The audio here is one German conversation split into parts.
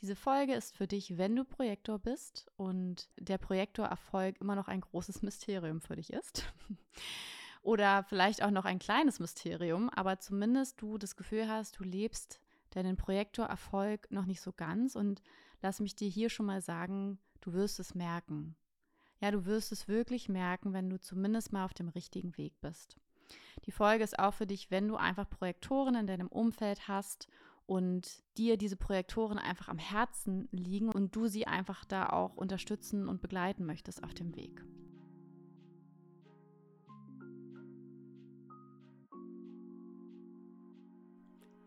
Diese Folge ist für dich, wenn du Projektor bist und der Projektorerfolg immer noch ein großes Mysterium für dich ist. Oder vielleicht auch noch ein kleines Mysterium, aber zumindest du das Gefühl hast, du lebst deinen Projektorerfolg noch nicht so ganz. Und lass mich dir hier schon mal sagen, du wirst es merken. Ja, du wirst es wirklich merken, wenn du zumindest mal auf dem richtigen Weg bist. Die Folge ist auch für dich, wenn du einfach Projektoren in deinem Umfeld hast und dir diese Projektoren einfach am Herzen liegen und du sie einfach da auch unterstützen und begleiten möchtest auf dem Weg.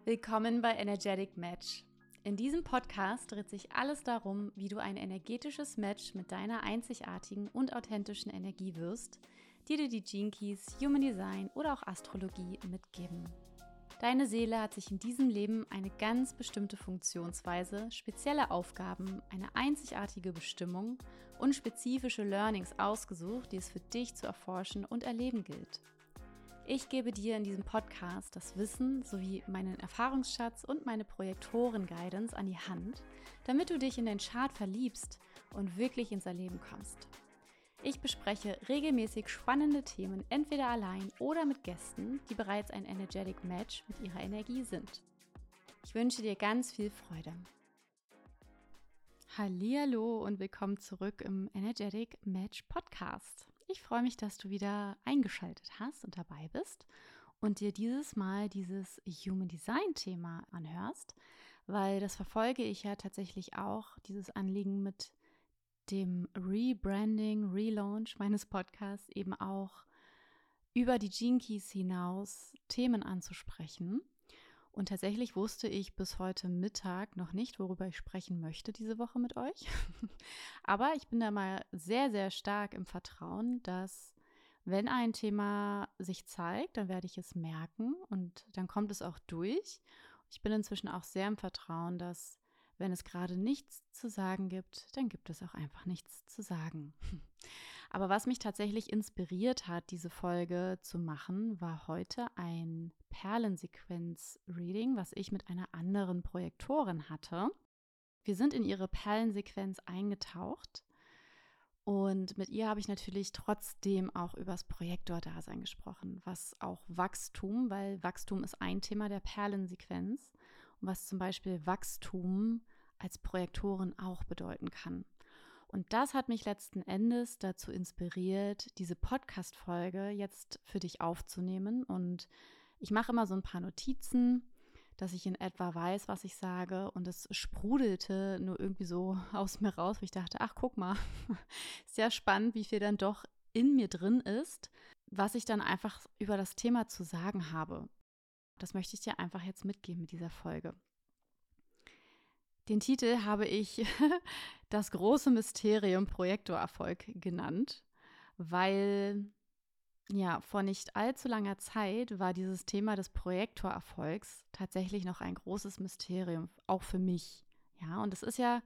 Willkommen bei Energetic Match. In diesem Podcast dreht sich alles darum, wie du ein energetisches Match mit deiner einzigartigen und authentischen Energie wirst, die dir die Gene Keys, Human Design oder auch Astrologie mitgeben. Deine Seele hat sich in diesem Leben eine ganz bestimmte Funktionsweise, spezielle Aufgaben, eine einzigartige Bestimmung und spezifische Learnings ausgesucht, die es für dich zu erforschen und erleben gilt. Ich gebe dir in diesem Podcast das Wissen sowie meinen Erfahrungsschatz und meine Projektoren-Guidance an die Hand, damit du dich in den Chart verliebst und wirklich ins Erleben kommst. Ich bespreche regelmäßig spannende Themen entweder allein oder mit Gästen, die bereits ein Energetic Match mit ihrer Energie sind. Ich wünsche dir ganz viel Freude. Hallo und willkommen zurück im Energetic Match Podcast. Ich freue mich, dass du wieder eingeschaltet hast und dabei bist und dir dieses Mal dieses Human Design Thema anhörst, weil das verfolge ich ja tatsächlich auch, dieses Anliegen mit dem Rebranding, Relaunch meines Podcasts eben auch über die Gene Keys hinaus Themen anzusprechen. Und tatsächlich wusste ich bis heute Mittag noch nicht, worüber ich sprechen möchte diese Woche mit euch. Aber ich bin da mal sehr, sehr stark im Vertrauen, dass wenn ein Thema sich zeigt, dann werde ich es merken und dann kommt es auch durch. Ich bin inzwischen auch sehr im Vertrauen, dass wenn es gerade nichts zu sagen gibt, dann gibt es auch einfach nichts zu sagen. Aber was mich tatsächlich inspiriert hat, diese Folge zu machen, war heute ein Perlensequenz-Reading, was ich mit einer anderen Projektorin hatte. Wir sind in ihre Perlensequenz eingetaucht und mit ihr habe ich natürlich trotzdem auch übers Projektor-Dasein gesprochen, was auch Wachstum, weil Wachstum ist ein Thema der Perlensequenz was zum Beispiel Wachstum als Projektoren auch bedeuten kann. Und das hat mich letzten Endes dazu inspiriert, diese Podcast-Folge jetzt für dich aufzunehmen. Und ich mache immer so ein paar Notizen, dass ich in etwa weiß, was ich sage. Und es sprudelte nur irgendwie so aus mir raus, wo ich dachte, ach, guck mal, sehr spannend, wie viel dann doch in mir drin ist, was ich dann einfach über das Thema zu sagen habe. Das möchte ich dir einfach jetzt mitgeben mit dieser Folge. Den Titel habe ich das große Mysterium Projektorerfolg genannt, weil ja, vor nicht allzu langer Zeit war dieses Thema des Projektorerfolgs tatsächlich noch ein großes Mysterium, auch für mich. Ja, und es ist ja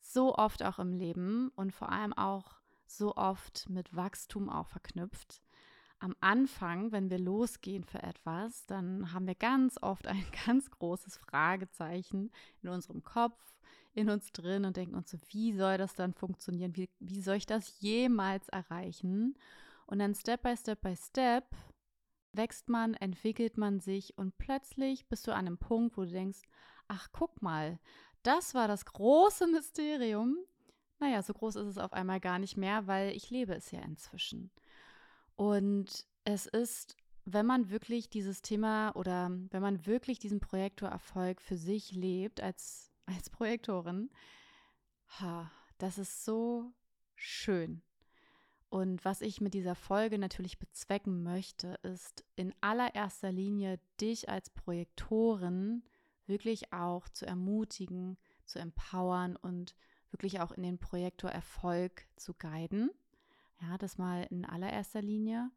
so oft auch im Leben und vor allem auch so oft mit Wachstum auch verknüpft am Anfang, wenn wir losgehen für etwas, dann haben wir ganz oft ein ganz großes Fragezeichen in unserem Kopf, in uns drin und denken uns so, wie soll das dann funktionieren? Wie, wie soll ich das jemals erreichen? Und dann Step by Step by Step wächst man, entwickelt man sich und plötzlich bist du an einem Punkt, wo du denkst, ach guck mal, das war das große Mysterium. Naja, so groß ist es auf einmal gar nicht mehr, weil ich lebe es ja inzwischen. Und es ist, wenn man wirklich dieses Thema oder wenn man wirklich diesen Projektorerfolg für sich lebt als, als Projektorin, ha, das ist so schön. Und was ich mit dieser Folge natürlich bezwecken möchte, ist in allererster Linie dich als Projektorin wirklich auch zu ermutigen, zu empowern und wirklich auch in den Projektorerfolg zu guiden. Ja, das mal in allererster Linie.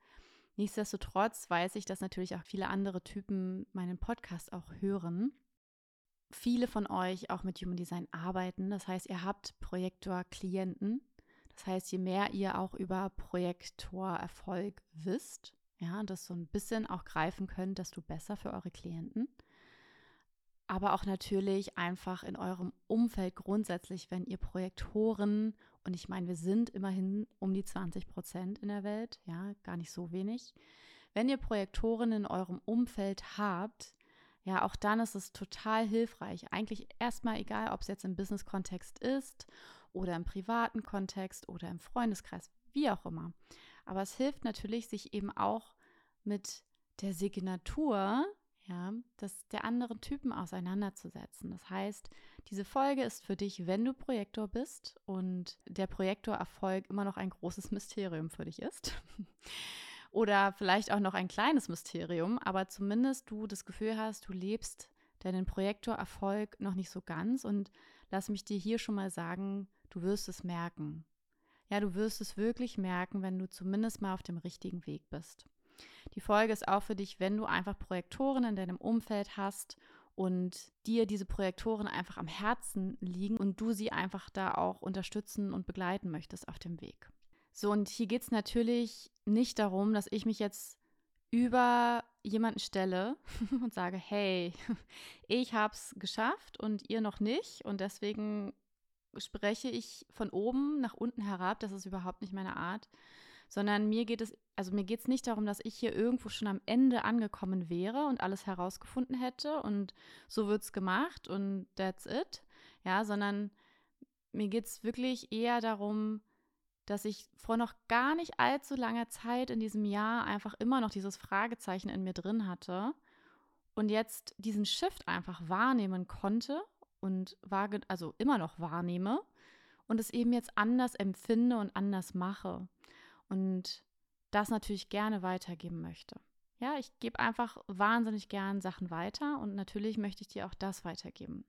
Nichtsdestotrotz weiß ich, dass natürlich auch viele andere Typen meinen Podcast auch hören. Viele von euch auch mit Human Design arbeiten. Das heißt, ihr habt Projektor-Klienten. Das heißt, je mehr ihr auch über Projektorerfolg wisst, ja, und das so ein bisschen auch greifen könnt, desto besser für eure Klienten. Aber auch natürlich einfach in eurem Umfeld grundsätzlich, wenn ihr Projektoren, und ich meine, wir sind immerhin um die 20 Prozent in der Welt, ja, gar nicht so wenig. Wenn ihr Projektoren in eurem Umfeld habt, ja, auch dann ist es total hilfreich. Eigentlich erstmal egal, ob es jetzt im Business-Kontext ist oder im privaten Kontext oder im Freundeskreis, wie auch immer. Aber es hilft natürlich, sich eben auch mit der Signatur ja, das der anderen Typen auseinanderzusetzen. Das heißt, diese Folge ist für dich, wenn du Projektor bist und der Projektorerfolg immer noch ein großes Mysterium für dich ist. Oder vielleicht auch noch ein kleines Mysterium, aber zumindest du das Gefühl hast, du lebst deinen Projektorerfolg noch nicht so ganz und lass mich dir hier schon mal sagen, du wirst es merken. Ja, du wirst es wirklich merken, wenn du zumindest mal auf dem richtigen Weg bist. Die Folge ist auch für dich, wenn du einfach Projektoren in deinem Umfeld hast und dir diese Projektoren einfach am Herzen liegen und du sie einfach da auch unterstützen und begleiten möchtest auf dem Weg. So, und hier geht es natürlich nicht darum, dass ich mich jetzt über jemanden stelle und sage, hey, ich habe es geschafft und ihr noch nicht. Und deswegen spreche ich von oben nach unten herab, das ist überhaupt nicht meine Art, sondern mir geht es, also mir geht es nicht darum, dass ich hier irgendwo schon am Ende angekommen wäre und alles herausgefunden hätte und so wird es gemacht und that's it, ja, sondern mir geht es wirklich eher darum, dass ich vor noch gar nicht allzu langer Zeit in diesem Jahr einfach immer noch dieses Fragezeichen in mir drin hatte und jetzt diesen Shift einfach wahrnehmen konnte und war, also immer noch wahrnehme und es eben jetzt anders empfinde und anders mache und das natürlich gerne weitergeben möchte. Ja, ich gebe einfach wahnsinnig gern Sachen weiter und natürlich möchte ich dir auch das weitergeben.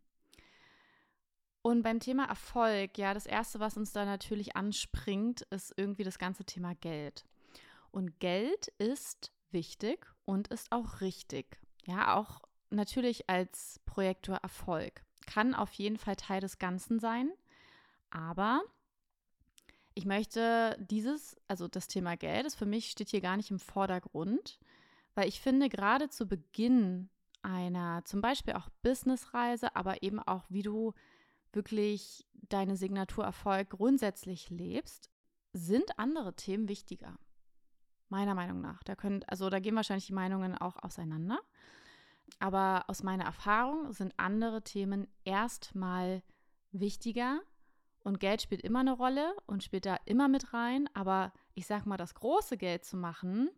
Und beim Thema Erfolg, ja, das Erste, was uns da natürlich anspringt, ist irgendwie das ganze Thema Geld. Und Geld ist wichtig und ist auch richtig. Ja, auch natürlich als Projektor Erfolg. Kann auf jeden Fall Teil des Ganzen sein, aber ich möchte dieses, also das Thema Geld, das für mich steht hier gar nicht im Vordergrund, weil ich finde, gerade zu Beginn einer zum Beispiel auch Businessreise, aber eben auch, wie du wirklich deine Signaturerfolg grundsätzlich lebst, sind andere Themen wichtiger. Meiner Meinung nach. Da können, also da gehen wahrscheinlich die Meinungen auch auseinander. Aber aus meiner Erfahrung sind andere Themen erstmal wichtiger und Geld spielt immer eine Rolle und spielt da immer mit rein. Aber ich sag mal, das große Geld zu machen,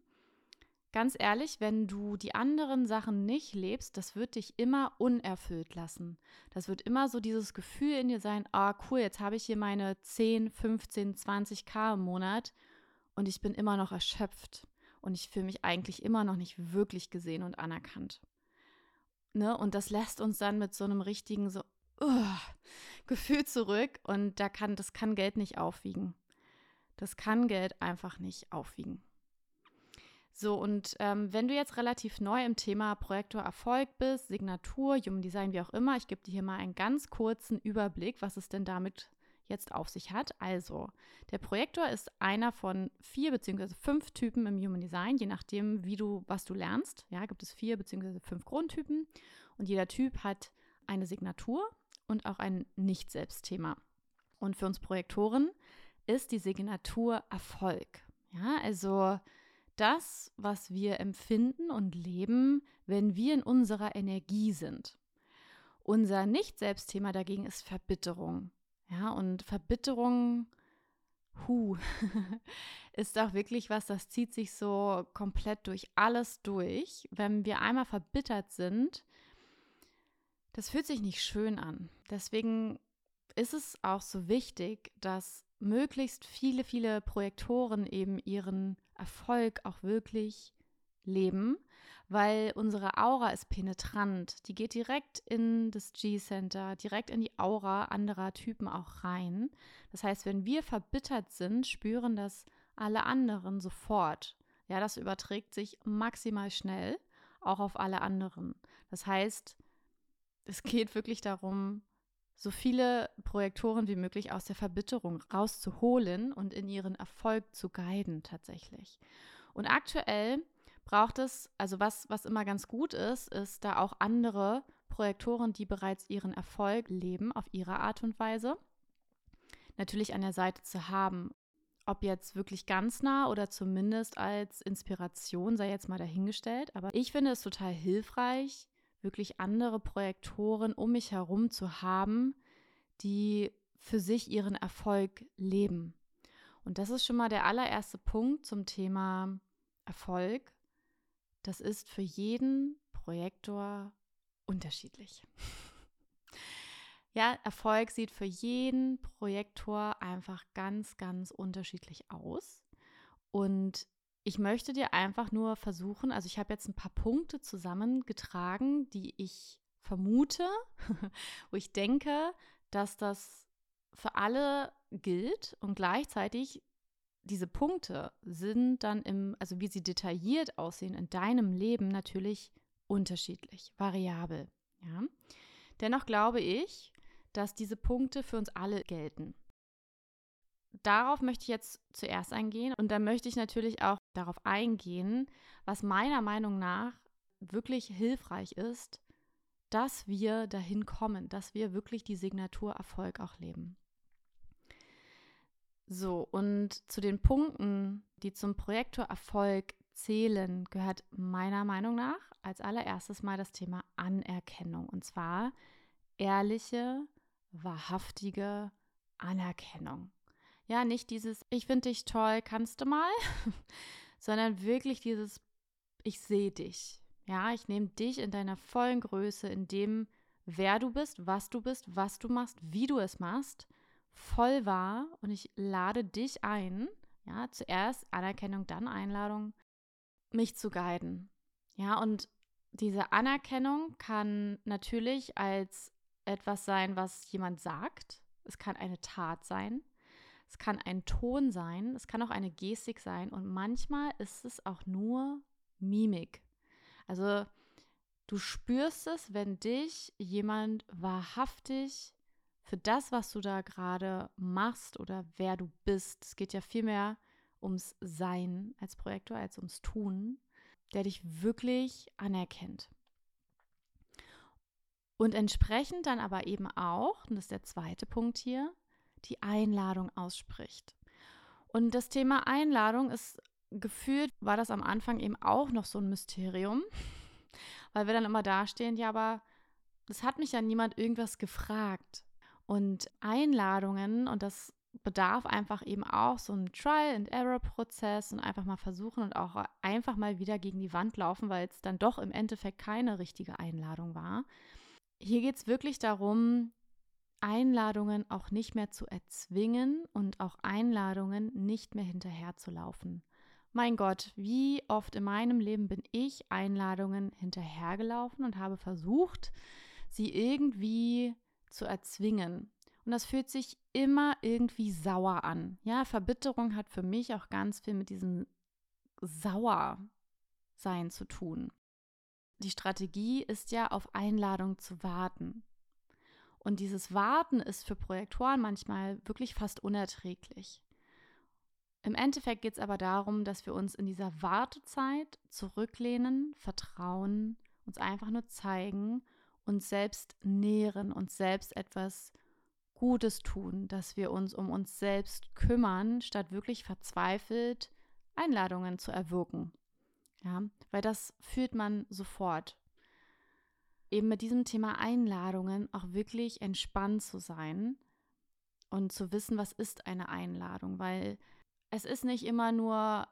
ganz ehrlich, wenn du die anderen Sachen nicht lebst, das wird dich immer unerfüllt lassen. Das wird immer so dieses Gefühl in dir sein, ah cool, jetzt habe ich hier meine 10, 15, 20 K im Monat und ich bin immer noch erschöpft und ich fühle mich eigentlich immer noch nicht wirklich gesehen und anerkannt. Ne? Und das lässt uns dann mit so einem richtigen so, uh, Gefühl zurück und da kann, das kann Geld nicht aufwiegen. Das kann Geld einfach nicht aufwiegen. So, und ähm, wenn du jetzt relativ neu im Thema Projektor Erfolg bist, Signatur, Human Design, wie auch immer, ich gebe dir hier mal einen ganz kurzen Überblick, was es denn damit jetzt auf sich hat. Also, der Projektor ist einer von vier beziehungsweise fünf Typen im Human Design, je nachdem, wie du, was du lernst. Ja, gibt es vier beziehungsweise fünf Grundtypen und jeder Typ hat eine Signatur und auch ein Nicht-Selbstthema. Und für uns Projektoren ist die Signatur Erfolg. Ja, also das, was wir empfinden und leben, wenn wir in unserer Energie sind. Unser Nicht-Selbstthema dagegen ist Verbitterung. Ja, und Verbitterung, hu, ist auch wirklich was, das zieht sich so komplett durch alles durch. Wenn wir einmal verbittert sind, das fühlt sich nicht schön an. Deswegen ist es auch so wichtig, dass möglichst viele, viele Projektoren eben ihren Erfolg auch wirklich leben, weil unsere Aura ist penetrant. Die geht direkt in das G-Center, direkt in die Aura anderer Typen auch rein. Das heißt, wenn wir verbittert sind, spüren das alle anderen sofort. Ja, das überträgt sich maximal schnell auch auf alle anderen. Das heißt, es geht wirklich darum, so viele Projektoren wie möglich aus der Verbitterung rauszuholen und in ihren Erfolg zu guiden tatsächlich. Und aktuell braucht es, also was, was immer ganz gut ist, ist da auch andere Projektoren, die bereits ihren Erfolg leben auf ihre Art und Weise, natürlich an der Seite zu haben. Ob jetzt wirklich ganz nah oder zumindest als Inspiration sei jetzt mal dahingestellt. Aber ich finde es total hilfreich, wirklich andere Projektoren um mich herum zu haben, die für sich ihren Erfolg leben. Und das ist schon mal der allererste Punkt zum Thema Erfolg. Das ist für jeden Projektor unterschiedlich. Ja, Erfolg sieht für jeden Projektor einfach ganz, ganz unterschiedlich aus. Und ich möchte dir einfach nur versuchen, also ich habe jetzt ein paar Punkte zusammengetragen, die ich vermute, wo ich denke, dass das für alle gilt und gleichzeitig diese Punkte sind dann im, also wie sie detailliert aussehen in deinem Leben natürlich unterschiedlich, variabel. Ja? Dennoch glaube ich, dass diese Punkte für uns alle gelten. Darauf möchte ich jetzt zuerst eingehen und dann möchte ich natürlich auch darauf eingehen, was meiner Meinung nach wirklich hilfreich ist, dass wir dahin kommen, dass wir wirklich die Signatur Erfolg auch leben. So, und zu den Punkten, die zum Projektor Erfolg zählen, gehört meiner Meinung nach als allererstes mal das Thema Anerkennung. Und zwar ehrliche, wahrhaftige Anerkennung. Ja, nicht dieses, ich finde dich toll, kannst du mal, sondern wirklich dieses, ich sehe dich. Ja, ich nehme dich in deiner vollen Größe, in dem, wer du bist, was du bist, was du machst, wie du es machst, voll wahr und ich lade dich ein, ja, zuerst Anerkennung, dann Einladung, mich zu guiden. Ja, und diese Anerkennung kann natürlich als etwas sein, was jemand sagt. Es kann eine Tat sein. Es kann ein Ton sein. Es kann auch eine Gestik sein. Und manchmal ist es auch nur Mimik. Also du spürst es, wenn dich jemand wahrhaftig für das, was du da gerade machst oder wer du bist. Es geht ja vielmehr ums Sein als Projektor als ums Tun, der dich wirklich anerkennt. Und entsprechend dann aber eben auch, und das ist der zweite Punkt hier, die Einladung ausspricht. Und das Thema Einladung ist gefühlt, war das am Anfang eben auch noch so ein Mysterium, weil wir dann immer dastehen, ja, aber es hat mich ja niemand irgendwas gefragt. Und Einladungen, und das bedarf einfach eben auch so einen Trial-and-Error-Prozess und einfach mal versuchen und auch einfach mal wieder gegen die Wand laufen, weil es dann doch im Endeffekt keine richtige Einladung war. Hier geht es wirklich darum, Einladungen auch nicht mehr zu erzwingen und auch Einladungen nicht mehr hinterherzulaufen. Mein Gott, wie oft in meinem Leben bin ich Einladungen hinterhergelaufen und habe versucht, sie irgendwie zu erzwingen. Und das fühlt sich immer irgendwie sauer an. Ja, Verbitterung hat für mich auch ganz viel mit diesem Sauersein zu tun. Die Strategie ist ja, auf Einladung zu warten. Und dieses Warten ist für Projektoren manchmal wirklich fast unerträglich. Im Endeffekt geht es aber darum, dass wir uns in dieser Wartezeit zurücklehnen, vertrauen, uns einfach nur zeigen, uns selbst nähren, uns selbst etwas Gutes tun, dass wir uns um uns selbst kümmern, statt wirklich verzweifelt Einladungen zu erwirken. Ja, weil das fühlt man sofort. Eben mit diesem Thema Einladungen auch wirklich entspannt zu sein und zu wissen, was ist eine Einladung, weil es ist nicht immer nur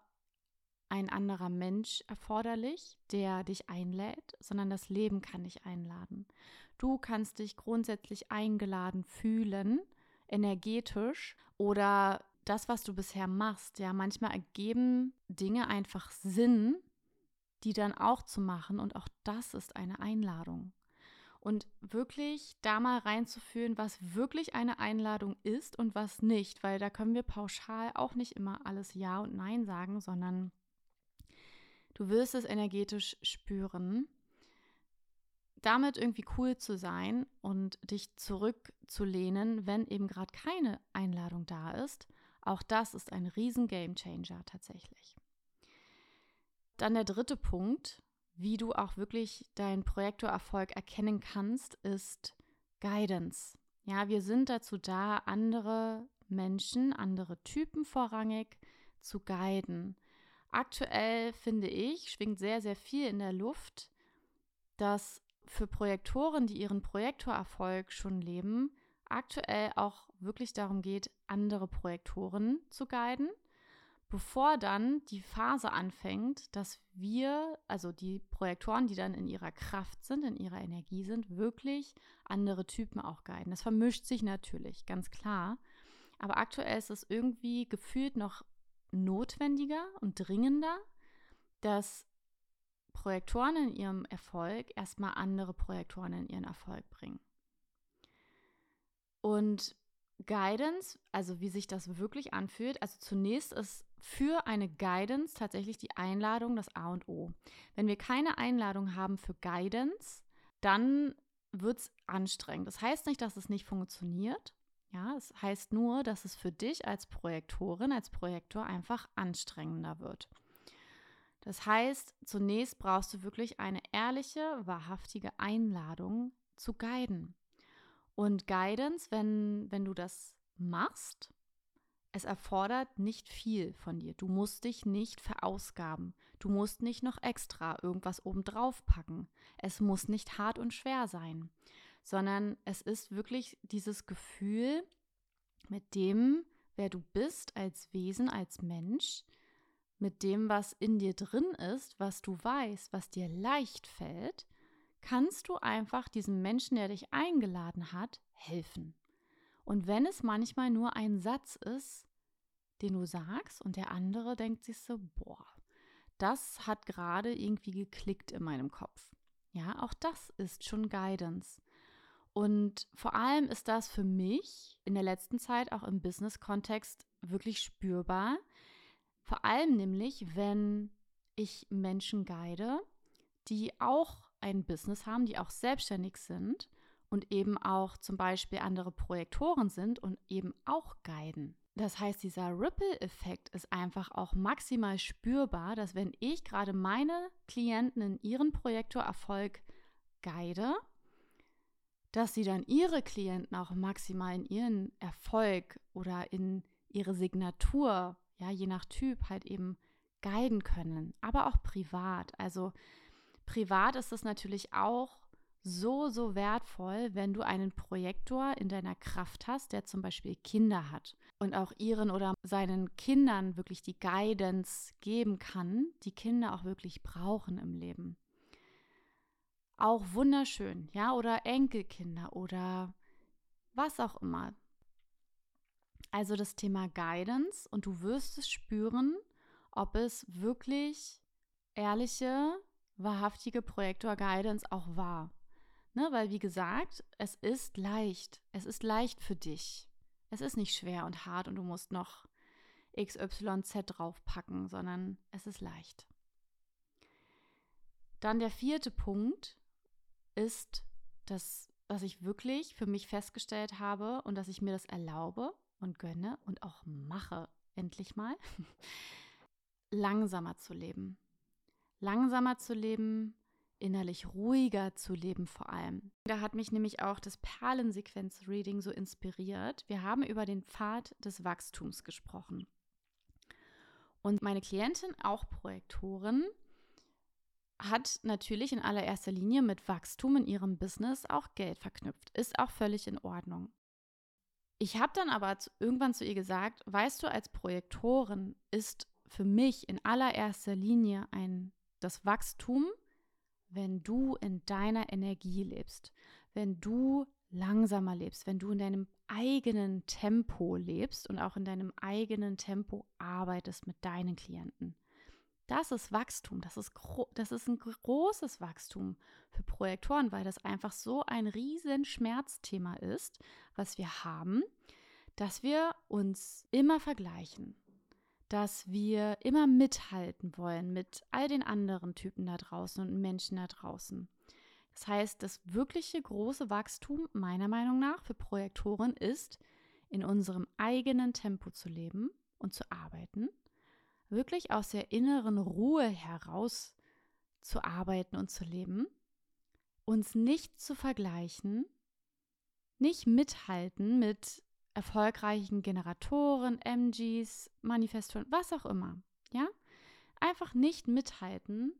ein anderer Mensch erforderlich, der dich einlädt, sondern das Leben kann dich einladen. Du kannst dich grundsätzlich eingeladen fühlen, energetisch oder das, was du bisher machst. Ja, manchmal ergeben Dinge einfach Sinn, die dann auch zu machen. Und auch das ist eine Einladung. Und wirklich da mal reinzuführen, was wirklich eine Einladung ist und was nicht, weil da können wir pauschal auch nicht immer alles Ja und Nein sagen, sondern du wirst es energetisch spüren. Damit irgendwie cool zu sein und dich zurückzulehnen, wenn eben gerade keine Einladung da ist, auch das ist ein riesen Game Changer tatsächlich. Dann der dritte Punkt, wie du auch wirklich deinen Projektorerfolg erkennen kannst, ist Guidance. Ja, wir sind dazu da, andere Menschen, andere Typen vorrangig zu guiden. Aktuell finde ich, schwingt sehr, sehr viel in der Luft, dass für Projektoren, die ihren Projektorerfolg schon leben, aktuell auch wirklich darum geht, andere Projektoren zu guiden, bevor dann die Phase anfängt, dass wir, also die Projektoren, die dann in ihrer Kraft sind, in ihrer Energie sind, wirklich andere Typen auch guiden. Das vermischt sich natürlich, ganz klar. Aber aktuell ist es irgendwie gefühlt noch notwendiger und dringender, dass Projektoren in ihrem Erfolg erstmal andere Projektoren in ihren Erfolg bringen. Und Guidance, also wie sich das wirklich anfühlt, also zunächst ist für eine Guidance tatsächlich die Einladung das A und O. Wenn wir keine Einladung haben für Guidance, dann wird es anstrengend. Das heißt nicht, dass es nicht funktioniert. Ja, es heißt nur, dass es für dich als Projektorin, als Projektor einfach anstrengender wird. Das heißt, zunächst brauchst du wirklich eine ehrliche, wahrhaftige Einladung zu guiden. Und Guidance, wenn, wenn du das machst, es erfordert nicht viel von dir. Du musst dich nicht verausgaben. Du musst nicht noch extra irgendwas obendrauf packen. Es muss nicht hart und schwer sein, sondern es ist wirklich dieses Gefühl, mit dem, wer du bist als Wesen, als Mensch, mit dem, was in dir drin ist, was du weißt, was dir leicht fällt, kannst du einfach diesem Menschen, der dich eingeladen hat, helfen. Und wenn es manchmal nur ein Satz ist, den du sagst und der andere denkt sich so, boah, das hat gerade irgendwie geklickt in meinem Kopf. Ja, auch das ist schon Guidance. Und vor allem ist das für mich in der letzten Zeit auch im Business-Kontext wirklich spürbar, vor allem nämlich, wenn ich Menschen guide, die auch ein Business haben, die auch selbstständig sind und eben auch zum Beispiel andere Projektoren sind und eben auch guiden. Das heißt, dieser Ripple-Effekt ist einfach auch maximal spürbar, dass wenn ich gerade meine Klienten in ihren Projektorerfolg guide, dass sie dann ihre Klienten auch maximal in ihren Erfolg oder in ihre Signatur ja, je nach Typ halt eben guiden können, aber auch privat. Also privat ist es natürlich auch so, so wertvoll, wenn du einen Projektor in deiner Kraft hast, der zum Beispiel Kinder hat und auch ihren oder seinen Kindern wirklich die Guidance geben kann, die Kinder auch wirklich brauchen im Leben. Auch wunderschön, ja, oder Enkelkinder oder was auch immer. Also das Thema Guidance und du wirst es spüren, ob es wirklich ehrliche, wahrhaftige Projektor-Guidance auch war. Ne, weil wie gesagt, es ist leicht. Es ist leicht für dich. Es ist nicht schwer und hart und du musst noch XYZ draufpacken, sondern es ist leicht. Dann der vierte Punkt ist das, was ich wirklich für mich festgestellt habe und dass ich mir das erlaube und gönne und auch mache, endlich mal, langsamer zu leben. Langsamer zu leben, innerlich ruhiger zu leben vor allem. Da hat mich nämlich auch das Perlensequenz-Reading so inspiriert. Wir haben über den Pfad des Wachstums gesprochen. Und meine Klientin, auch Projektorin, hat natürlich in allererster Linie mit Wachstum in ihrem Business auch Geld verknüpft. Ist auch völlig in Ordnung. Ich habe dann aber irgendwann zu ihr gesagt, weißt du, als Projektorin ist für mich in allererster Linie ein das Wachstum, wenn du in deiner Energie lebst, wenn du langsamer lebst, wenn du in deinem eigenen Tempo lebst und auch in deinem eigenen Tempo arbeitest mit deinen Klienten. Das ist Wachstum, das ist, das ist ein großes Wachstum für Projektoren, weil das einfach so ein riesen Schmerzthema ist, was wir haben, dass wir uns immer vergleichen, dass wir immer mithalten wollen mit all den anderen Typen da draußen und Menschen da draußen. Das heißt, das wirkliche große Wachstum meiner Meinung nach für Projektoren ist, in unserem eigenen Tempo zu leben und zu arbeiten wirklich aus der inneren Ruhe heraus zu arbeiten und zu leben, uns nicht zu vergleichen, nicht mithalten mit erfolgreichen Generatoren, MGs, Manifestoren, was auch immer. Ja? Einfach nicht mithalten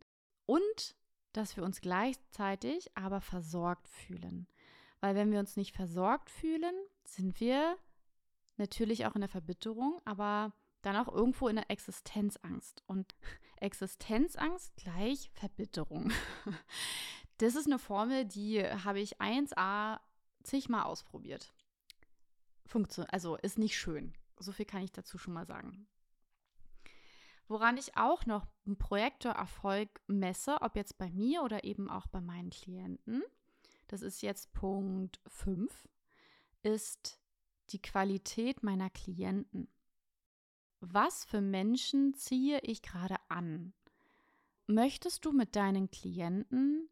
und dass wir uns gleichzeitig aber versorgt fühlen. Weil wenn wir uns nicht versorgt fühlen, sind wir natürlich auch in der Verbitterung, aber dann auch irgendwo in der Existenzangst. Und Existenzangst gleich Verbitterung. Das ist eine Formel, die habe ich 1a zigmal ausprobiert. Funktion also ist nicht schön. So viel kann ich dazu schon mal sagen. Woran ich auch noch einen Projektorerfolg messe, ob jetzt bei mir oder eben auch bei meinen Klienten, das ist jetzt Punkt 5, ist die Qualität meiner Klienten. Was für Menschen ziehe ich gerade an? Möchtest du mit deinen Klienten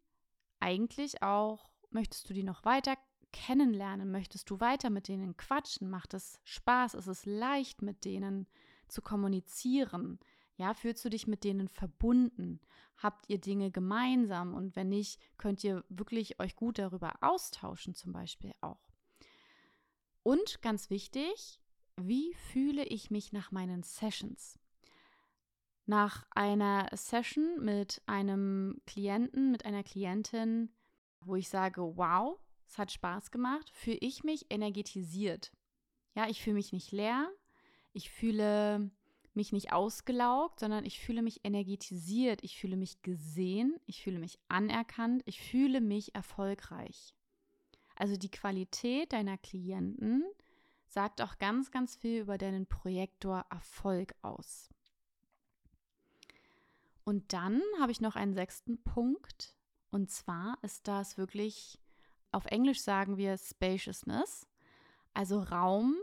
eigentlich auch, möchtest du die noch weiter kennenlernen? Möchtest du weiter mit denen quatschen? Macht es Spaß? Ist es leicht, mit denen zu kommunizieren? Ja, fühlst du dich mit denen verbunden? Habt ihr Dinge gemeinsam? Und wenn nicht, könnt ihr wirklich euch gut darüber austauschen, zum Beispiel auch. Und ganz wichtig, wie fühle ich mich nach meinen Sessions? Nach einer Session mit einem Klienten, mit einer Klientin, wo ich sage, wow, es hat Spaß gemacht, fühle ich mich energetisiert. Ja, ich fühle mich nicht leer, ich fühle mich nicht ausgelaugt, sondern ich fühle mich energetisiert, ich fühle mich gesehen, ich fühle mich anerkannt, ich fühle mich erfolgreich. Also die Qualität deiner Klienten sagt auch ganz, ganz viel über deinen Projektor Erfolg aus. Und dann habe ich noch einen sechsten Punkt. Und zwar ist das wirklich, auf Englisch sagen wir Spaciousness, also Raum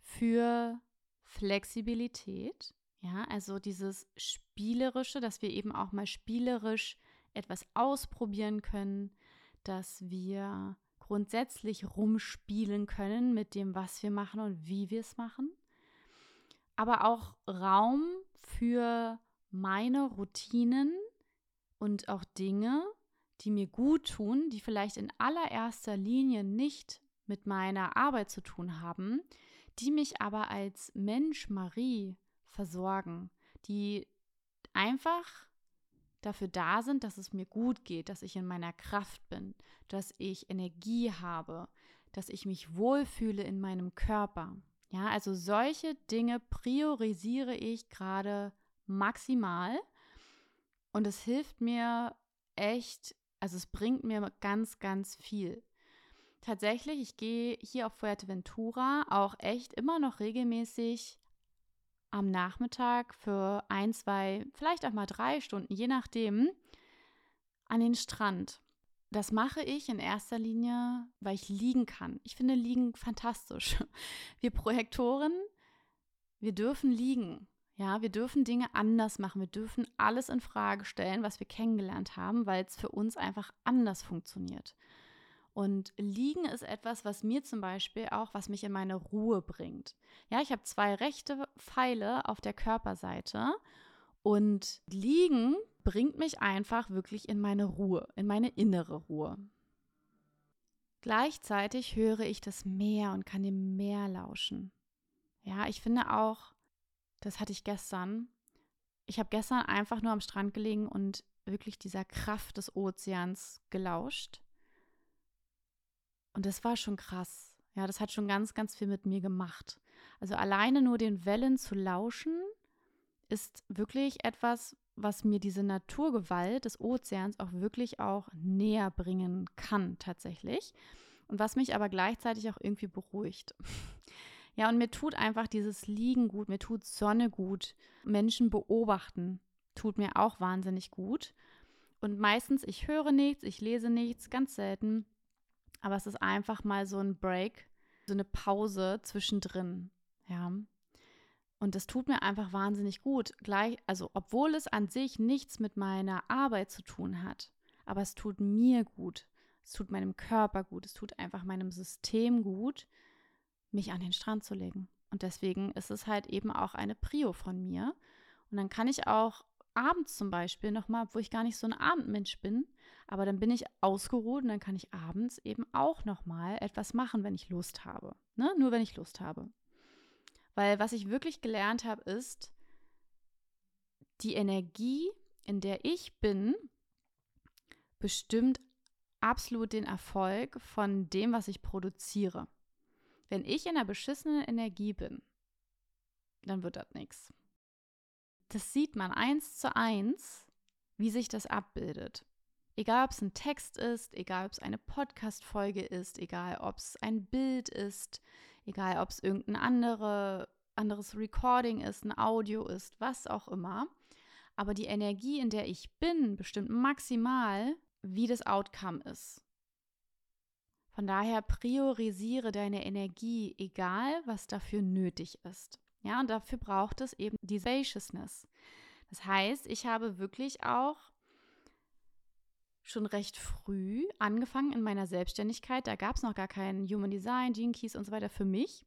für Flexibilität. Ja, also dieses Spielerische, dass wir eben auch mal spielerisch etwas ausprobieren können, dass wir grundsätzlich rumspielen können mit dem, was wir machen und wie wir es machen. Aber auch Raum für meine Routinen und auch Dinge, die mir gut tun, die vielleicht in allererster Linie nicht mit meiner Arbeit zu tun haben, die mich aber als Mensch Marie versorgen, die einfach dafür da sind, dass es mir gut geht, dass ich in meiner Kraft bin, dass ich Energie habe, dass ich mich wohlfühle in meinem Körper. Ja, also solche Dinge priorisiere ich gerade maximal und es hilft mir echt, also es bringt mir ganz, ganz viel. Tatsächlich, ich gehe hier auf Fuerteventura auch echt immer noch regelmäßig am Nachmittag für ein, zwei, vielleicht auch mal drei Stunden, je nachdem, an den Strand. Das mache ich in erster Linie, weil ich liegen kann. Ich finde Liegen fantastisch. Wir Projektoren, wir dürfen liegen. Ja, wir dürfen Dinge anders machen. Wir dürfen alles in Frage stellen, was wir kennengelernt haben, weil es für uns einfach anders funktioniert. Und liegen ist etwas, was mir zum Beispiel auch, was mich in meine Ruhe bringt. Ja, ich habe zwei rechte Pfeile auf der Körperseite und liegen bringt mich einfach wirklich in meine Ruhe, in meine innere Ruhe. Gleichzeitig höre ich das Meer und kann dem Meer lauschen. Ja, ich finde auch, das hatte ich gestern. Ich habe gestern einfach nur am Strand gelegen und wirklich dieser Kraft des Ozeans gelauscht. Und das war schon krass. Ja, das hat schon ganz, ganz viel mit mir gemacht. Also alleine nur den Wellen zu lauschen, ist wirklich etwas, was mir diese Naturgewalt des Ozeans auch wirklich auch näher bringen kann, tatsächlich. Und was mich aber gleichzeitig auch irgendwie beruhigt. Ja, und mir tut einfach dieses Liegen gut, mir tut Sonne gut, Menschen beobachten tut mir auch wahnsinnig gut. Und meistens, ich höre nichts, ich lese nichts, ganz selten. Aber es ist einfach mal so ein Break, so eine Pause zwischendrin. Ja. Und das tut mir einfach wahnsinnig gut. Gleich, also obwohl es an sich nichts mit meiner Arbeit zu tun hat, aber es tut mir gut. Es tut meinem Körper gut. Es tut einfach meinem System gut, mich an den Strand zu legen. Und deswegen ist es halt eben auch eine Prio von mir. Und dann kann ich auch abends zum Beispiel nochmal, wo ich gar nicht so ein Abendmensch bin, aber dann bin ich ausgeruht und dann kann ich abends eben auch nochmal etwas machen, wenn ich Lust habe. Ne? Nur wenn ich Lust habe. Weil was ich wirklich gelernt habe, ist, die Energie, in der ich bin, bestimmt absolut den Erfolg von dem, was ich produziere. Wenn ich in einer beschissenen Energie bin, dann wird das nichts. Das sieht man eins zu eins, wie sich das abbildet. Egal, ob es ein Text ist, egal, ob es eine Podcast-Folge ist, egal, ob es ein Bild ist, egal, ob es irgendein andere, anderes Recording ist, ein Audio ist, was auch immer. Aber die Energie, in der ich bin, bestimmt maximal, wie das Outcome ist. Von daher priorisiere deine Energie, egal was dafür nötig ist. Ja, und dafür braucht es eben die Spaciousness. Das heißt, ich habe wirklich auch schon recht früh angefangen in meiner Selbstständigkeit. Da gab es noch gar kein Human Design, Gene Keys und so weiter für mich,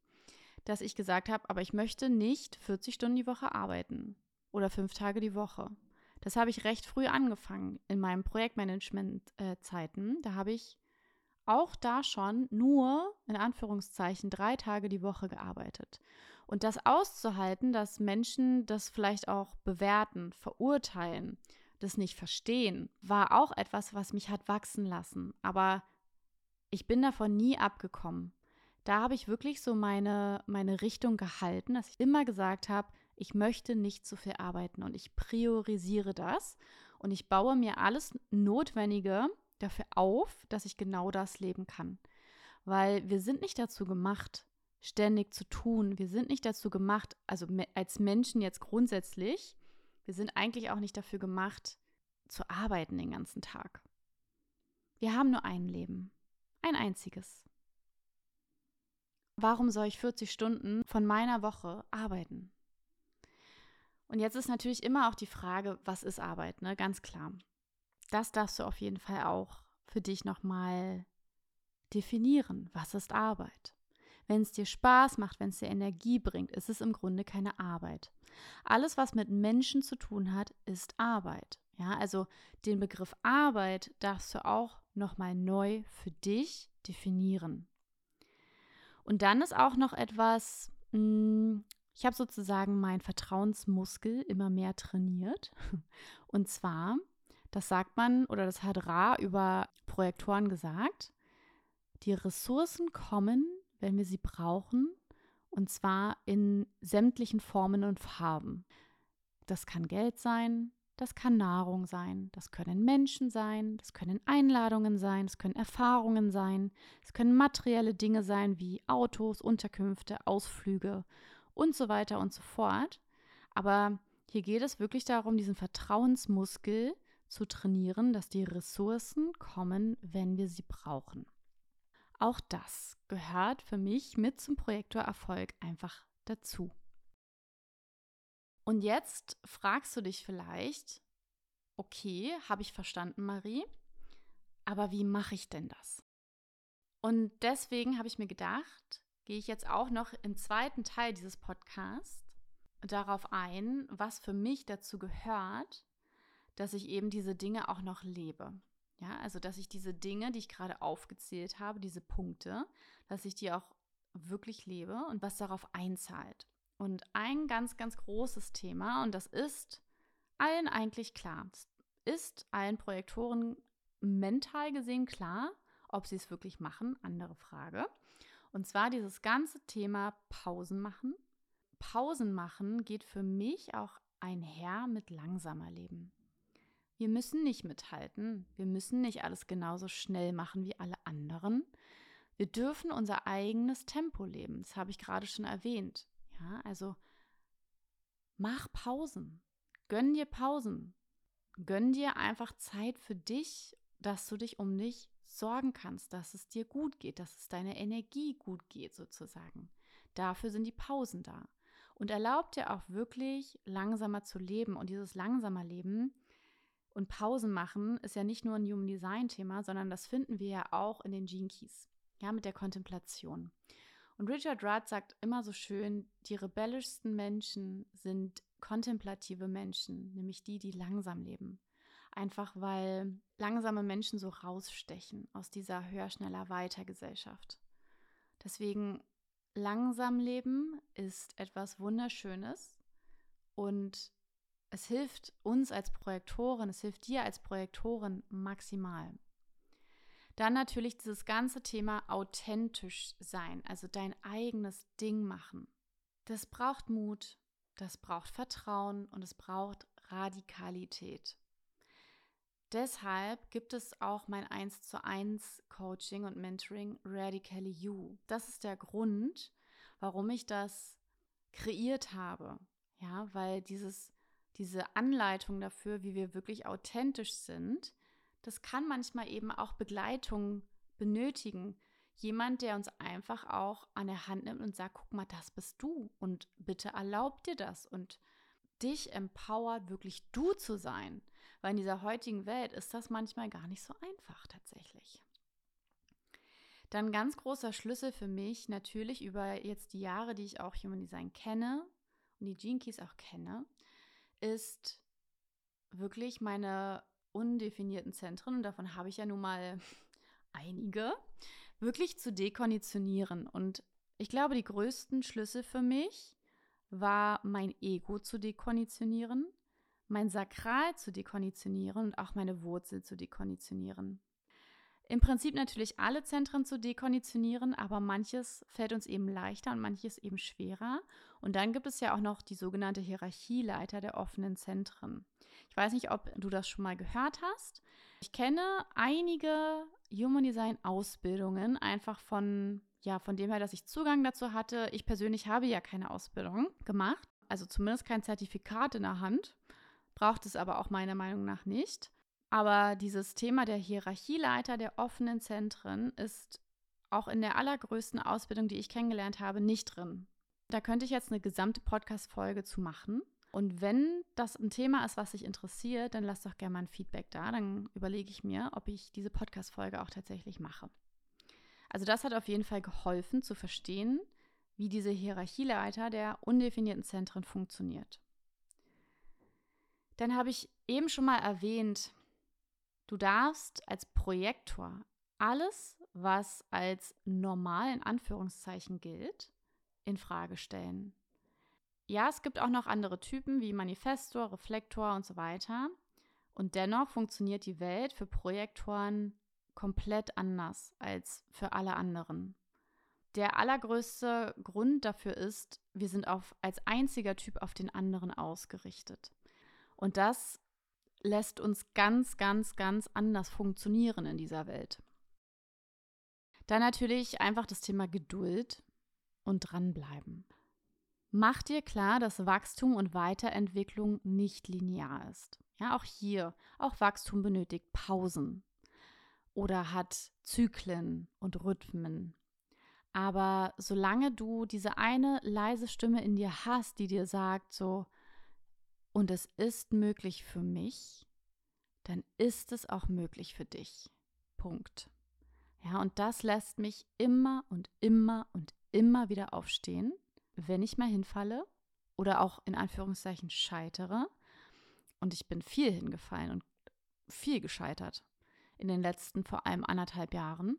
dass ich gesagt habe, aber ich möchte nicht 40 Stunden die Woche arbeiten oder fünf Tage die Woche. Das habe ich recht früh angefangen in meinen Projektmanagement-Zeiten. Äh, da habe ich auch da schon nur in Anführungszeichen drei Tage die Woche gearbeitet. Und das auszuhalten, dass Menschen das vielleicht auch bewerten, verurteilen, das nicht verstehen, war auch etwas, was mich hat wachsen lassen. Aber ich bin davon nie abgekommen. Da habe ich wirklich so meine, meine Richtung gehalten, dass ich immer gesagt habe, ich möchte nicht zu viel arbeiten und ich priorisiere das und ich baue mir alles Notwendige dafür auf, dass ich genau das leben kann. Weil wir sind nicht dazu gemacht, ständig zu tun. Wir sind nicht dazu gemacht, also als Menschen jetzt grundsätzlich, wir sind eigentlich auch nicht dafür gemacht, zu arbeiten den ganzen Tag. Wir haben nur ein Leben, ein einziges. Warum soll ich 40 Stunden von meiner Woche arbeiten? Und jetzt ist natürlich immer auch die Frage, was ist Arbeit, ne? Ganz klar. Das darfst du auf jeden Fall auch für dich nochmal definieren. Was ist Arbeit? Wenn es dir Spaß macht, wenn es dir Energie bringt, ist es im Grunde keine Arbeit. Alles, was mit Menschen zu tun hat, ist Arbeit. Ja, also den Begriff Arbeit darfst du auch nochmal neu für dich definieren. Und dann ist auch noch etwas, hm, ich habe sozusagen meinen Vertrauensmuskel immer mehr trainiert. Und zwar, das sagt man oder das hat Ra über Projektoren gesagt, die Ressourcen kommen wenn wir sie brauchen, und zwar in sämtlichen Formen und Farben. Das kann Geld sein, das kann Nahrung sein, das können Menschen sein, das können Einladungen sein, das können Erfahrungen sein, es können materielle Dinge sein wie Autos, Unterkünfte, Ausflüge und so weiter und so fort. Aber hier geht es wirklich darum, diesen Vertrauensmuskel zu trainieren, dass die Ressourcen kommen, wenn wir sie brauchen. Auch das gehört für mich mit zum Projektorerfolg einfach dazu. Und jetzt fragst du dich vielleicht, okay, habe ich verstanden, Marie, aber wie mache ich denn das? Und deswegen habe ich mir gedacht, gehe ich jetzt auch noch im zweiten Teil dieses Podcasts darauf ein, was für mich dazu gehört, dass ich eben diese Dinge auch noch lebe. Ja, also dass ich diese Dinge, die ich gerade aufgezählt habe, diese Punkte, dass ich die auch wirklich lebe und was darauf einzahlt. Und ein ganz, ganz großes Thema, und das ist allen eigentlich klar, ist allen Projektoren mental gesehen klar, ob sie es wirklich machen, andere Frage. Und zwar dieses ganze Thema Pausen machen. Pausen machen geht für mich auch einher mit langsamer Leben. Wir müssen nicht mithalten. Wir müssen nicht alles genauso schnell machen wie alle anderen. Wir dürfen unser eigenes Tempo leben. Das habe ich gerade schon erwähnt. Ja, also mach Pausen. Gönn dir Pausen. Gönn dir einfach Zeit für dich, dass du dich um dich sorgen kannst, dass es dir gut geht, dass es deiner Energie gut geht, sozusagen. Dafür sind die Pausen da. Und erlaubt dir auch wirklich langsamer zu leben. Und dieses langsamer Leben und Pausen machen ist ja nicht nur ein Human Design Thema, sondern das finden wir ja auch in den Gene Keys, ja, mit der Kontemplation. Und Richard Rudd sagt immer so schön, die rebellischsten Menschen sind kontemplative Menschen, nämlich die, die langsam leben. Einfach weil langsame Menschen so rausstechen aus dieser höher, schneller, weiter Gesellschaft. Deswegen langsam leben ist etwas Wunderschönes und es hilft uns als Projektoren, es hilft dir als Projektorin maximal. Dann natürlich dieses ganze Thema authentisch sein, also dein eigenes Ding machen. Das braucht Mut, das braucht Vertrauen und es braucht Radikalität. Deshalb gibt es auch mein 1 zu 1 Coaching und Mentoring Radically You. Das ist der Grund, warum ich das kreiert habe. Ja, weil dieses, diese Anleitung dafür, wie wir wirklich authentisch sind, das kann manchmal eben auch Begleitung benötigen. Jemand, der uns einfach auch an der Hand nimmt und sagt, guck mal, das bist du und bitte erlaub dir das und dich empowert, wirklich du zu sein. Weil in dieser heutigen Welt ist das manchmal gar nicht so einfach tatsächlich. Dann ganz großer Schlüssel für mich, natürlich über jetzt die Jahre, die ich auch Human Design kenne und die Gene Keys auch kenne, ist wirklich meine undefinierten Zentren, und davon habe ich ja nun mal einige, wirklich zu dekonditionieren. Und ich glaube, die größten Schlüssel für mich war mein Ego zu dekonditionieren, mein Sakral zu dekonditionieren und auch meine Wurzel zu dekonditionieren. Im Prinzip natürlich alle Zentren zu dekonditionieren, aber manches fällt uns eben leichter und manches eben schwerer. Und dann gibt es ja auch noch die sogenannte Hierarchieleiter der offenen Zentren. Ich weiß nicht, ob du das schon mal gehört hast. Ich kenne einige Human Design Ausbildungen einfach von ja, von dem her, dass ich Zugang dazu hatte. Ich persönlich habe ja keine Ausbildung gemacht, also zumindest kein Zertifikat in der Hand, braucht es aber auch meiner Meinung nach nicht. Aber dieses Thema der Hierarchieleiter der offenen Zentren ist auch in der allergrößten Ausbildung, die ich kennengelernt habe, nicht drin. Da könnte ich jetzt eine gesamte Podcast-Folge zu machen. Und wenn das ein Thema ist, was dich interessiert, dann lass doch gerne mal ein Feedback da. Dann überlege ich mir, ob ich diese Podcast-Folge auch tatsächlich mache. Also das hat auf jeden Fall geholfen zu verstehen, wie diese Hierarchieleiter der undefinierten Zentren funktioniert. Dann habe ich eben schon mal erwähnt, du darfst als Projektor alles, was als normal in Anführungszeichen gilt, in Frage stellen. Ja, es gibt auch noch andere Typen wie Manifestor, Reflektor und so weiter. Und dennoch funktioniert die Welt für Projektoren komplett anders als für alle anderen. Der allergrößte Grund dafür ist, wir sind auf, als einziger Typ auf den anderen ausgerichtet. Und das lässt uns ganz, ganz, ganz anders funktionieren in dieser Welt. Dann natürlich einfach das Thema Geduld und dranbleiben. Mach dir klar, dass Wachstum und Weiterentwicklung nicht linear ist. Ja, auch hier, auch Wachstum benötigt Pausen oder hat Zyklen und Rhythmen. Aber solange du diese eine leise Stimme in dir hast, die dir sagt, so, und es ist möglich für mich, dann ist es auch möglich für dich. Punkt. Ja, und das lässt mich immer und immer und immer wieder aufstehen, wenn ich mal hinfalle oder auch in Anführungszeichen scheitere. Und ich bin viel hingefallen und viel gescheitert in den letzten vor allem anderthalb Jahren.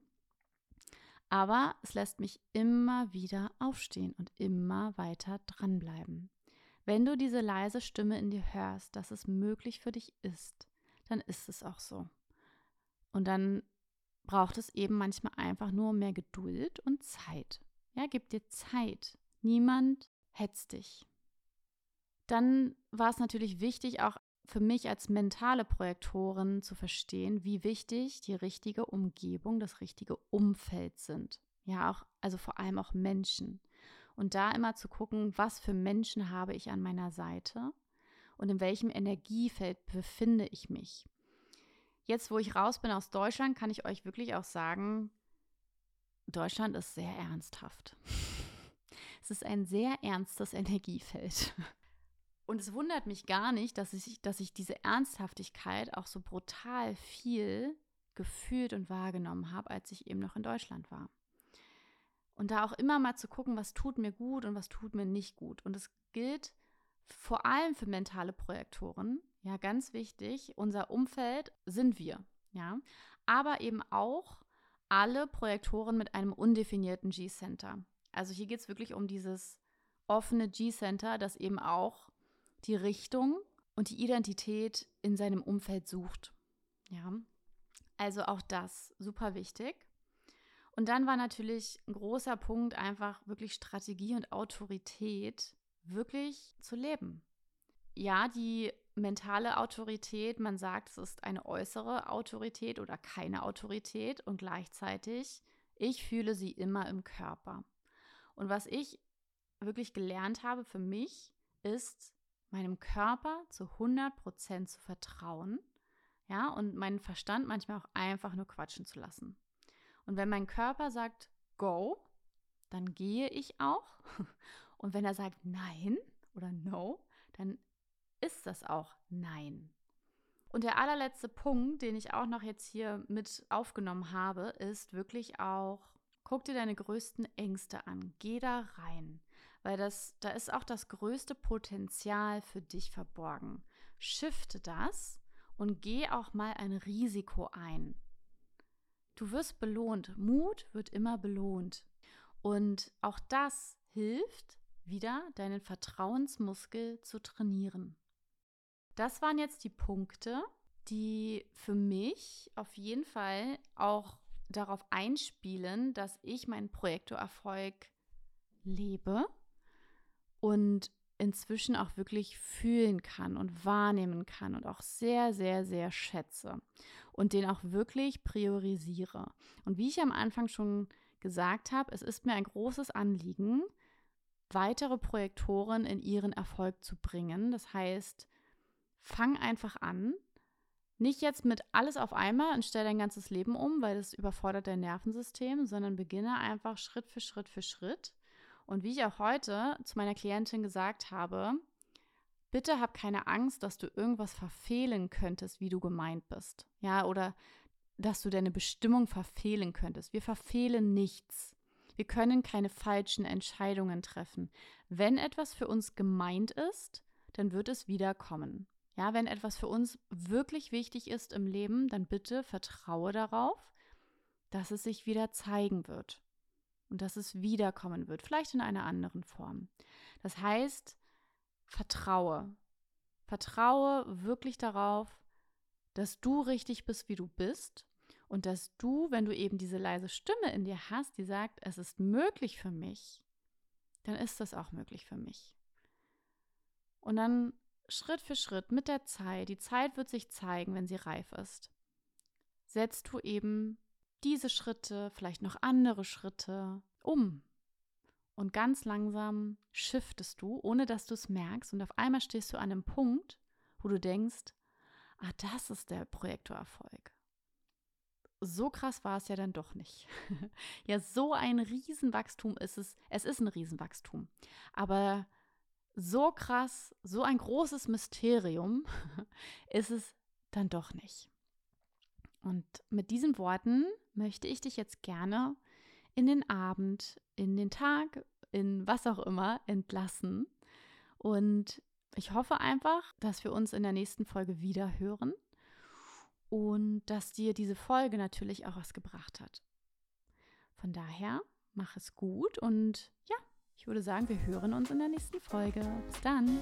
Aber es lässt mich immer wieder aufstehen und immer weiter dranbleiben. Wenn du diese leise Stimme in dir hörst, dass es möglich für dich ist, dann ist es auch so. Und dann braucht es eben manchmal einfach nur mehr Geduld und Zeit. Ja, gib dir Zeit. Niemand hetzt dich. Dann war es natürlich wichtig, auch für mich als mentale Projektorin zu verstehen, wie wichtig die richtige Umgebung, das richtige Umfeld sind. Ja, auch, also vor allem auch Menschen. Und da immer zu gucken, was für Menschen habe ich an meiner Seite und in welchem Energiefeld befinde ich mich. Jetzt, wo ich raus bin aus Deutschland, kann ich euch wirklich auch sagen, Deutschland ist sehr ernsthaft. Es ist ein sehr ernstes Energiefeld. Und es wundert mich gar nicht, dass ich, dass ich diese Ernsthaftigkeit auch so brutal viel gefühlt und wahrgenommen habe, als ich eben noch in Deutschland war. Und da auch immer mal zu gucken, was tut mir gut und was tut mir nicht gut. Und es gilt vor allem für mentale Projektoren, ja, ganz wichtig, unser Umfeld sind wir, ja, aber eben auch alle Projektoren mit einem undefinierten G-Center. Also hier geht es wirklich um dieses offene G-Center, das eben auch die Richtung und die Identität in seinem Umfeld sucht. Ja, also auch das super wichtig. Und dann war natürlich ein großer Punkt einfach wirklich Strategie und Autorität wirklich zu leben. Ja, die mentale Autorität, man sagt, es ist eine äußere Autorität oder keine Autorität und gleichzeitig, ich fühle sie immer im Körper. Und was ich wirklich gelernt habe für mich, ist, meinem Körper zu 100% zu vertrauen, ja, und meinen Verstand manchmal auch einfach nur quatschen zu lassen. Und wenn mein Körper sagt, go, dann gehe ich auch. Und wenn er sagt nein oder no, dann ist das auch nein. Und der allerletzte Punkt, den ich auch noch jetzt hier mit aufgenommen habe, ist wirklich auch Guck dir deine größten Ängste an. Geh da rein, weil das, da ist auch das größte Potenzial für dich verborgen. Shifte das und geh auch mal ein Risiko ein. Du wirst belohnt. Mut wird immer belohnt. Und auch das hilft, wieder deinen Vertrauensmuskel zu trainieren. Das waren jetzt die Punkte, die für mich auf jeden Fall auch darauf einspielen, dass ich meinen Projektorerfolg lebe und inzwischen auch wirklich fühlen kann und wahrnehmen kann und auch sehr, sehr, sehr schätze und den auch wirklich priorisiere. Und wie ich am Anfang schon gesagt habe, es ist mir ein großes Anliegen, weitere Projektoren in ihren Erfolg zu bringen. Das heißt, fang einfach an, nicht jetzt mit alles auf einmal und stell dein ganzes Leben um, weil das überfordert dein Nervensystem, sondern beginne einfach Schritt für Schritt für Schritt. Und wie ich auch heute zu meiner Klientin gesagt habe, bitte hab keine Angst, dass du irgendwas verfehlen könntest, wie du gemeint bist. Ja, oder dass du deine Bestimmung verfehlen könntest. Wir verfehlen nichts. Wir können keine falschen Entscheidungen treffen. Wenn etwas für uns gemeint ist, dann wird es wiederkommen. Ja, wenn etwas für uns wirklich wichtig ist im Leben, dann bitte vertraue darauf, dass es sich wieder zeigen wird und dass es wiederkommen wird, vielleicht in einer anderen Form. Das heißt, vertraue. Vertraue wirklich darauf, dass du richtig bist, wie du bist und dass du, wenn du eben diese leise Stimme in dir hast, die sagt, es ist möglich für mich, dann ist das auch möglich für mich. Und dann Schritt für Schritt mit der Zeit, die Zeit wird sich zeigen, wenn sie reif ist, setzt du eben diese Schritte, vielleicht noch andere Schritte um. Und ganz langsam shiftest du, ohne dass du es merkst. Und auf einmal stehst du an einem Punkt, wo du denkst, ah, das ist der Projektorerfolg. So krass war es ja dann doch nicht. ja, so ein Riesenwachstum ist es. Es ist ein Riesenwachstum. Aber so krass, so ein großes Mysterium ist es dann doch nicht. Und mit diesen Worten möchte ich dich jetzt gerne in den Abend, in den Tag, in was auch immer entlassen. Und ich hoffe einfach, dass wir uns in der nächsten Folge wieder hören und dass dir diese Folge natürlich auch was gebracht hat. Von daher, mach es gut und ja, ich würde sagen, wir hören uns in der nächsten Folge. Bis dann.